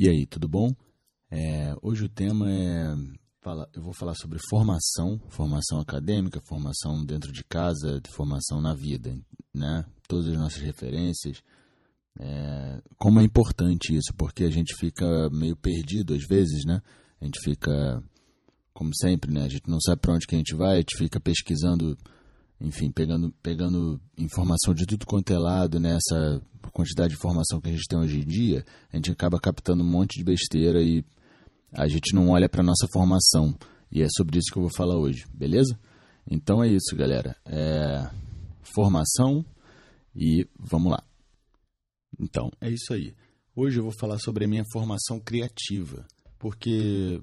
E aí, tudo bom? É, hoje o tema é. Fala, eu vou falar sobre formação, formação acadêmica, formação dentro de casa, formação na vida, né? Todas as nossas referências. É, como é importante isso, porque a gente fica meio perdido às vezes, né? A gente fica, como sempre, né? A gente não sabe para onde que a gente vai, a gente fica pesquisando enfim, pegando, pegando informação de tudo quanto é lado, né? Essa quantidade de informação que a gente tem hoje em dia, a gente acaba captando um monte de besteira e a gente não olha para nossa formação. E é sobre isso que eu vou falar hoje, beleza? Então é isso, galera. É formação e vamos lá. Então, é isso aí. Hoje eu vou falar sobre a minha formação criativa, porque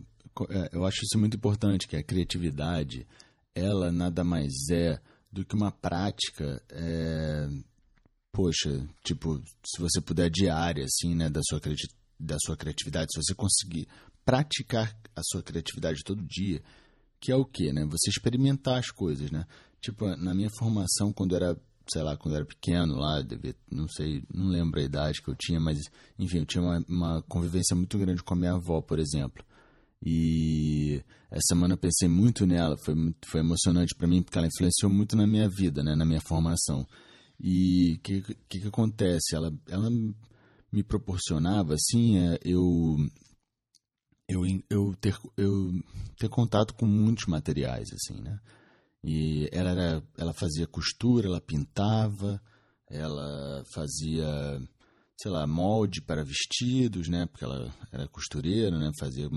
é, eu acho isso muito importante, que a criatividade, ela nada mais é do que uma prática, é, poxa, tipo, se você puder diária, assim, né, da sua, da sua criatividade, se você conseguir praticar a sua criatividade todo dia, que é o quê, né? Você experimentar as coisas, né? Tipo, na minha formação, quando era, sei lá, quando era pequeno lá, devia, não sei, não lembro a idade que eu tinha, mas, enfim, eu tinha uma, uma convivência muito grande com a minha avó, por exemplo. E essa semana eu pensei muito nela, foi, foi emocionante para mim porque ela influenciou muito na minha vida, né, na minha formação. E o que, que, que, acontece? Ela, ela me proporcionava, assim, é, eu, eu, eu, ter, eu ter contato com muitos materiais, assim, né? E ela, era, ela fazia costura, ela pintava, ela fazia, sei lá, molde para vestidos, né? Porque ela era costureira, né? Fazia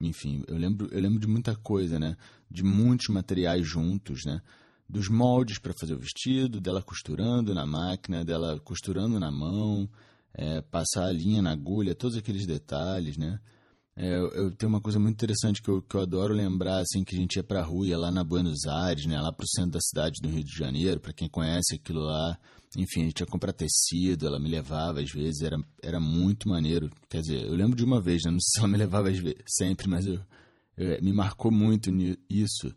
enfim, eu lembro, eu lembro de muita coisa, né? De muitos materiais juntos, né? Dos moldes para fazer o vestido, dela costurando na máquina, dela costurando na mão, é, passar a linha na agulha, todos aqueles detalhes, né? É, eu, eu, tenho uma coisa muito interessante que eu, que eu adoro lembrar, assim, que a gente ia para a rua, ia lá na Buenos Aires, né? Lá para o centro da cidade do Rio de Janeiro, para quem conhece aquilo lá, enfim, a gente ia comprar tecido, ela me levava às vezes, era, era muito maneiro. Quer dizer, eu lembro de uma vez, né? não sei se ela me levava vezes, sempre, mas eu, eu, me marcou muito isso.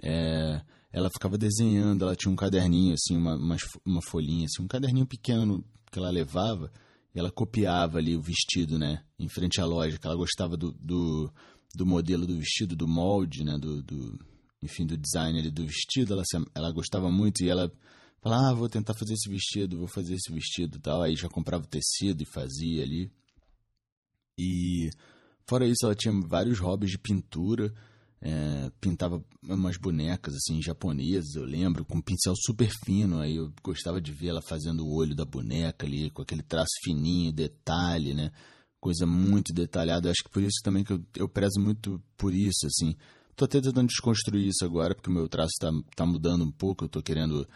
É, ela ficava desenhando, ela tinha um caderninho, assim, uma, uma, uma folhinha, assim, um caderninho pequeno que ela levava, e ela copiava ali o vestido, né, em frente à loja, que ela gostava do, do, do modelo do vestido, do molde, né, do, do enfim, do design ali do vestido, ela, ela gostava muito e ela Falava, ah, vou tentar fazer esse vestido, vou fazer esse vestido tal. Aí já comprava o tecido e fazia ali. E fora isso, ela tinha vários hobbies de pintura. É, pintava umas bonecas assim japonesas, eu lembro, com um pincel super fino. Aí eu gostava de ver ela fazendo o olho da boneca ali, com aquele traço fininho, detalhe, né? Coisa muito detalhada. Eu acho que por isso também que eu, eu prezo muito por isso, assim. Tô até tentando desconstruir isso agora, porque o meu traço tá, tá mudando um pouco. Eu tô querendo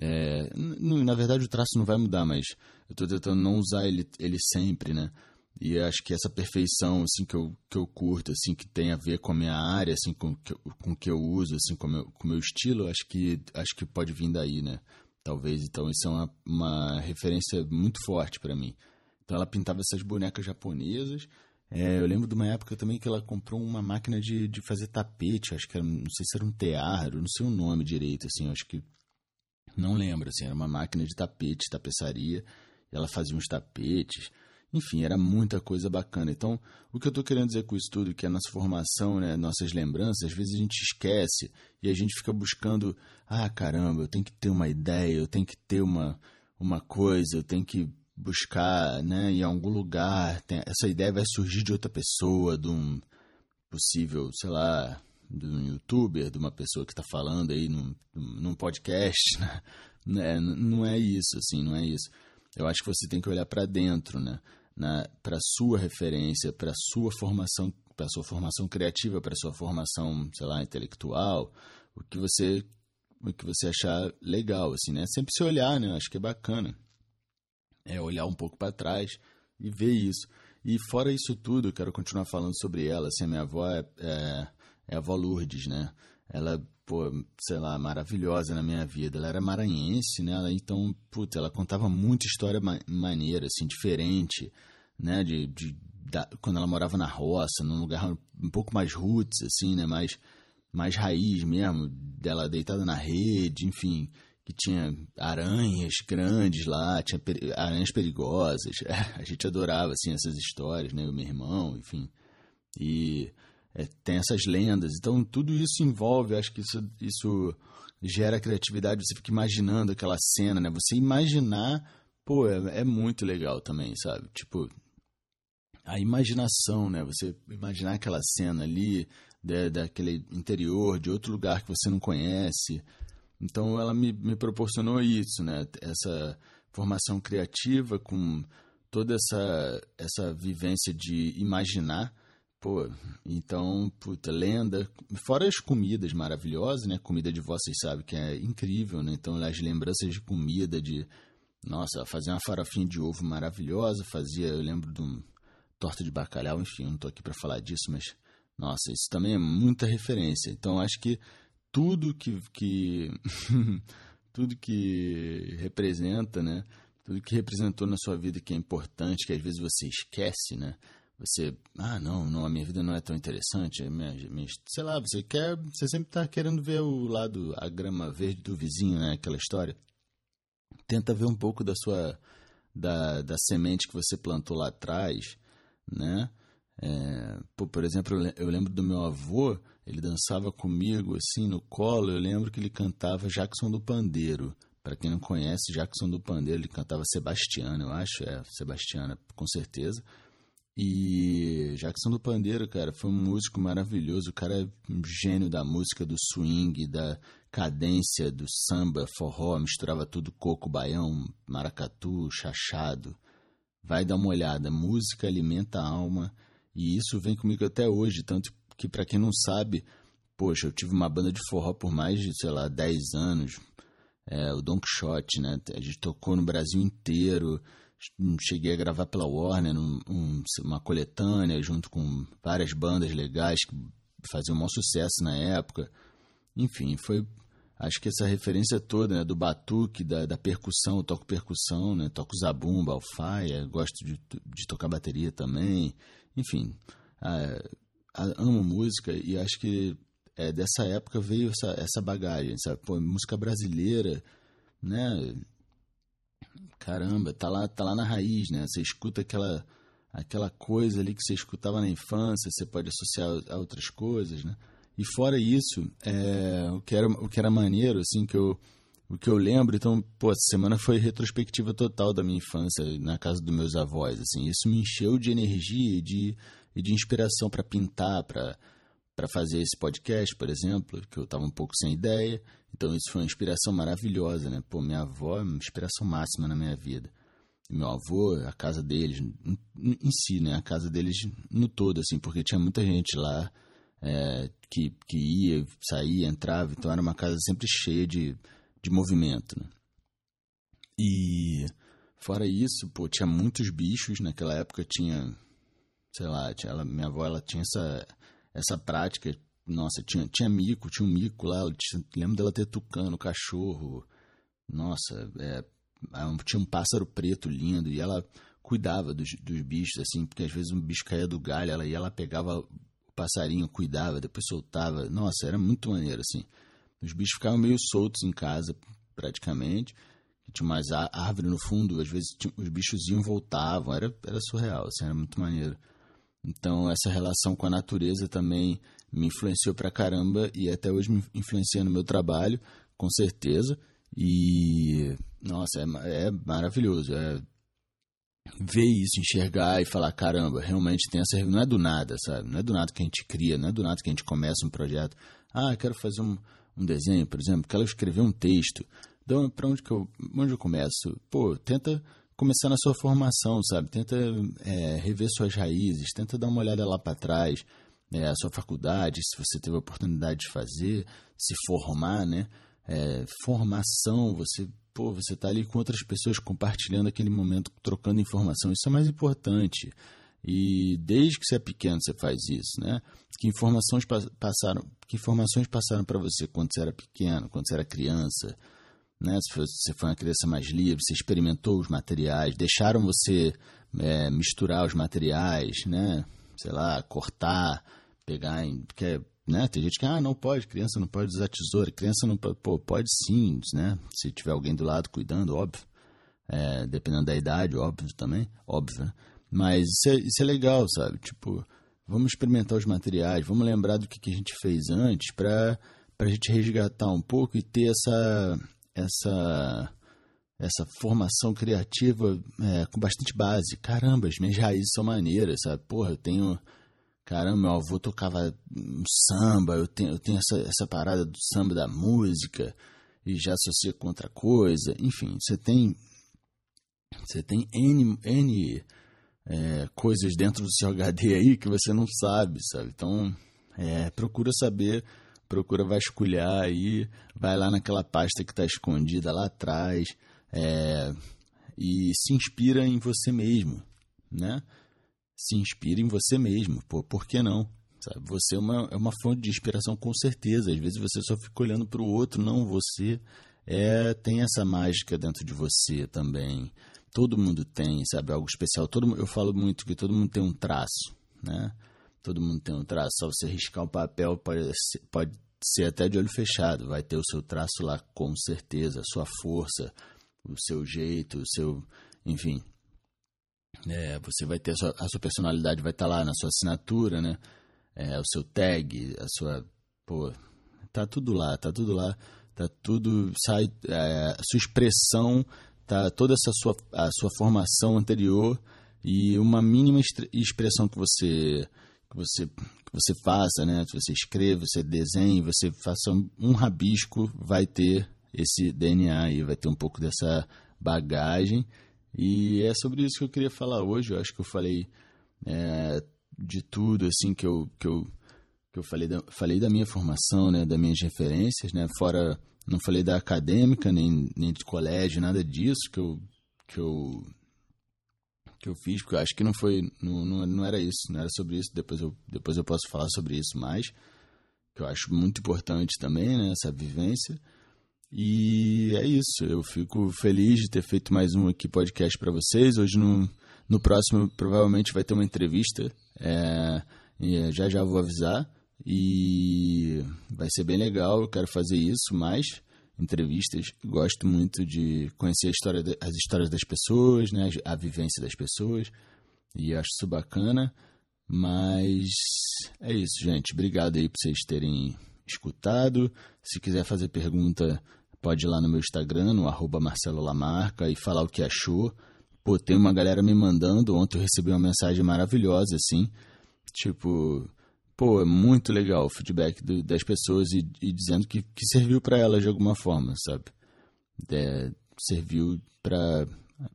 é, na verdade, o traço não vai mudar, mas eu estou tentando não usar ele, ele sempre, né? E acho que essa perfeição, assim, que eu, que eu curto, assim, que tem a ver com a minha área, assim, com com que eu uso, assim, com o meu, com meu estilo, acho que, acho que pode vir daí, né? Talvez, então, isso é uma, uma referência muito forte para mim. Então, ela pintava essas bonecas japonesas. É, eu lembro de uma época também que ela comprou uma máquina de, de fazer tapete, acho que era, não sei se era um teatro, não sei o nome direito, assim, acho que não lembro, assim, era uma máquina de tapete, tapeçaria, ela fazia uns tapetes, enfim, era muita coisa bacana. Então, o que eu estou querendo dizer com isso tudo, que a nossa formação, né, nossas lembranças, às vezes a gente esquece e a gente fica buscando, ah, caramba, eu tenho que ter uma ideia, eu tenho que ter uma, uma coisa, eu tenho que buscar, né, em algum lugar, tem, essa ideia vai surgir de outra pessoa, de um possível, sei lá, de um youtuber, de uma pessoa que está falando aí num, num podcast, né? Não é isso, assim, não é isso. Eu acho que você tem que olhar para dentro, né? Para sua referência, para sua formação, para sua formação criativa, para sua formação, sei lá, intelectual, o que você, o que você achar legal, assim, né? Sempre se olhar, né? Acho que é bacana. É olhar um pouco para trás e ver isso. E fora isso tudo, eu quero continuar falando sobre ela. Assim, a minha avó é, é é a avó Lourdes, né? Ela, pô, sei lá, maravilhosa na minha vida. Ela era maranhense, né? Ela, então, puta, ela contava muita história ma maneira, assim, diferente, né? De, de da, quando ela morava na roça, num lugar um pouco mais roots, assim, né? Mais, mais raiz mesmo, dela deitada na rede, enfim. que tinha aranhas grandes lá, tinha aranhas perigosas. A gente adorava assim essas histórias, né? O meu irmão, enfim. E é, tem essas lendas. Então tudo isso envolve, acho que isso, isso gera criatividade. Você fica imaginando aquela cena, né? Você imaginar, pô, é, é muito legal também, sabe? Tipo a imaginação, né? Você imaginar aquela cena ali de, daquele interior, de outro lugar que você não conhece. Então ela me, me proporcionou isso, né? Essa formação criativa com toda essa, essa vivência de imaginar. Pô, então, puta, lenda. Fora as comidas maravilhosas, né? Comida de vocês sabem que é incrível, né? Então, as lembranças de comida, de. Nossa, fazer uma farofinha de ovo maravilhosa. Fazia, eu lembro de um torta de bacalhau, enfim, não tô aqui para falar disso, mas. Nossa, isso também é muita referência. Então, acho que tudo que, que tudo que representa, né? Tudo que representou na sua vida que é importante, que às vezes você esquece, né? Você, ah, não, não, a minha vida não é tão interessante, minha, minha, sei lá, você quer, você sempre está querendo ver o lado, a grama verde do vizinho, né? Aquela história. Tenta ver um pouco da sua, da, da semente que você plantou lá atrás, né? É, por exemplo, eu lembro do meu avô, ele dançava comigo assim no colo. Eu lembro que ele cantava Jackson do Pandeiro. Para quem não conhece, Jackson do Pandeiro, ele cantava Sebastiana, eu acho, é, Sebastiana, com certeza. E Jackson do Pandeiro, cara, foi um músico maravilhoso. O cara é um gênio da música, do swing, da cadência, do samba, forró, misturava tudo, coco, baião, maracatu, chachado. Vai dar uma olhada, música alimenta a alma e isso vem comigo até hoje, tanto que para quem não sabe, poxa, eu tive uma banda de forró por mais de, sei lá, 10 anos, é, o Don Quixote, né? A gente tocou no Brasil inteiro, cheguei a gravar pela Warner um, um, uma coletânea junto com várias bandas legais que faziam um maior sucesso na época. Enfim, foi acho que essa referência toda né, do batuque, da, da percussão, eu toco percussão, né, toco zabumba, alfaia, gosto de, de tocar bateria também, enfim, amo música e acho que é, dessa época veio essa, essa bagagem, sabe? Pô, música brasileira, né? Caramba, tá lá, tá lá na raiz, né? Você escuta aquela, aquela coisa ali que você escutava na infância, você pode associar a outras coisas, né? E fora isso, é, o, que era, o que era maneiro, assim, que eu, o que eu lembro, então, pô, essa semana foi retrospectiva total da minha infância na casa dos meus avós, assim, isso me encheu de energia e de, e de inspiração para pintar, para para fazer esse podcast, por exemplo, que eu estava um pouco sem ideia. Então isso foi uma inspiração maravilhosa, né? Pô, minha avó é uma inspiração máxima na minha vida. Meu avô, a casa deles, em, si, né? A casa deles no todo, assim, porque tinha muita gente lá é, que, que ia, saía, entrava, então era uma casa sempre cheia de, de movimento. Né? E fora isso, pô, tinha muitos bichos, naquela época tinha, sei lá, tinha, ela, minha avó ela tinha essa, essa prática, nossa, tinha, tinha mico, tinha um mico lá, lembro dela ter tucano, cachorro, nossa, é, tinha um pássaro preto lindo, e ela cuidava dos, dos bichos, assim, porque às vezes um bicho caía do galho, ela ia lá, pegava passarinho cuidava, depois soltava. Nossa, era muito maneiro, assim. Os bichos ficavam meio soltos em casa, praticamente. Tinha mais árvore no fundo, às vezes tinha, os bichos iam voltavam. Era, era surreal, assim, era muito maneiro. Então, essa relação com a natureza também me influenciou pra caramba e até hoje me influencia no meu trabalho, com certeza. E, nossa, é, é maravilhoso. É ver isso, enxergar e falar, caramba, realmente tem essa. Não é do nada, sabe? Não é do nada que a gente cria, não é do nada que a gente começa um projeto. Ah, quero fazer um, um desenho, por exemplo, quero escrever um texto. Então, para onde que eu, onde eu começo? Pô, tenta começar na sua formação, sabe? Tenta é, rever suas raízes, tenta dar uma olhada lá para trás, é, a sua faculdade, se você teve a oportunidade de fazer, se formar, né? É, formação, você pô, você está ali com outras pessoas compartilhando aquele momento, trocando informação. Isso é mais importante. E desde que você é pequeno você faz isso, né? Que informações passaram, que informações passaram para você quando você era pequeno, quando você era criança, né? Se você foi uma criança mais livre, você experimentou os materiais, deixaram você é, misturar os materiais, né? Sei lá, cortar, pegar, em, porque né? Tem gente que, ah, não pode, criança não pode usar tesoura, criança não pode, pô, pode sim, né? Se tiver alguém do lado cuidando, óbvio. É, dependendo da idade, óbvio também, óbvio, né? Mas isso é, isso é legal, sabe? Tipo, vamos experimentar os materiais, vamos lembrar do que, que a gente fez antes para a gente resgatar um pouco e ter essa, essa, essa formação criativa é, com bastante base. Caramba, as minhas raízes são maneiras, sabe? Porra, eu tenho Caramba, meu avô tocava samba, eu tenho, eu tenho essa, essa parada do samba da música e já associa com outra coisa. Enfim, você tem você tem N, N é, coisas dentro do seu HD aí que você não sabe, sabe? Então, é, procura saber, procura vasculhar aí, vai lá naquela pasta que está escondida lá atrás é, e se inspira em você mesmo, né? se inspire em você mesmo. Pô, por que não? Sabe? Você é uma, é uma fonte de inspiração com certeza. Às vezes você só fica olhando para o outro, não você. É, tem essa mágica dentro de você também. Todo mundo tem, sabe, algo especial. Todo, eu falo muito que todo mundo tem um traço, né? Todo mundo tem um traço. Só você riscar um papel pode ser, pode ser até de olho fechado. Vai ter o seu traço lá com certeza, a sua força, o seu jeito, o seu, enfim, é, você vai ter a sua, a sua, personalidade vai estar tá lá na sua assinatura, né? É, o seu tag, a sua, pô, tá tudo lá, tá tudo lá, tá tudo sai, é, a sua expressão, tá toda essa sua a sua formação anterior e uma mínima expressão que você que você que você faça, né? Se você escreva, você desenhe, você faça um rabisco, vai ter esse DNA e vai ter um pouco dessa bagagem e é sobre isso que eu queria falar hoje. Eu acho que eu falei é, de tudo assim que eu, que eu, que eu falei, da, falei da minha formação, né, das minhas referências, né, fora não falei da acadêmica nem, nem de colégio, nada disso que eu, que eu que eu fiz, porque eu acho que não foi não, não, não era isso, não era sobre isso. Depois eu, depois eu posso falar sobre isso mais, que eu acho muito importante também, né, essa vivência. E é isso. Eu fico feliz de ter feito mais um aqui podcast para vocês. Hoje no, no próximo provavelmente vai ter uma entrevista. É, já já vou avisar. E vai ser bem legal. Eu quero fazer isso mais entrevistas. Gosto muito de conhecer a história de, as histórias das pessoas, né, a vivência das pessoas. E acho isso bacana. Mas é isso, gente. Obrigado aí por vocês terem escutado. Se quiser fazer pergunta, pode ir lá no meu Instagram, no arroba Marcelo Lamarca, e falar o que achou. Pô, tem uma galera me mandando. Ontem eu recebi uma mensagem maravilhosa, assim. Tipo, pô, é muito legal o feedback do, das pessoas e, e, dizendo que, que serviu para elas de alguma forma, sabe? É, serviu para,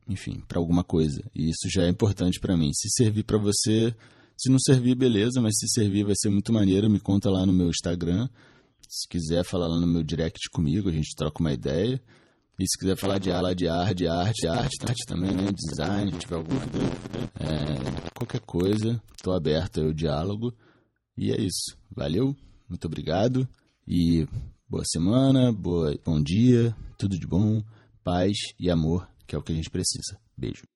enfim, para alguma coisa. E isso já é importante para mim. Se servir para você, se não servir, beleza, mas se servir vai ser muito maneiro. Me conta lá no meu Instagram. Se quiser falar lá no meu direct comigo, a gente troca uma ideia. E se quiser falar de arte, de arte, de arte, de arte, arte também, né? Design, tiver alguma dúvida, é, qualquer coisa, estou aberto ao diálogo. E é isso. Valeu, muito obrigado e boa semana, boa, bom dia, tudo de bom, paz e amor, que é o que a gente precisa. Beijo.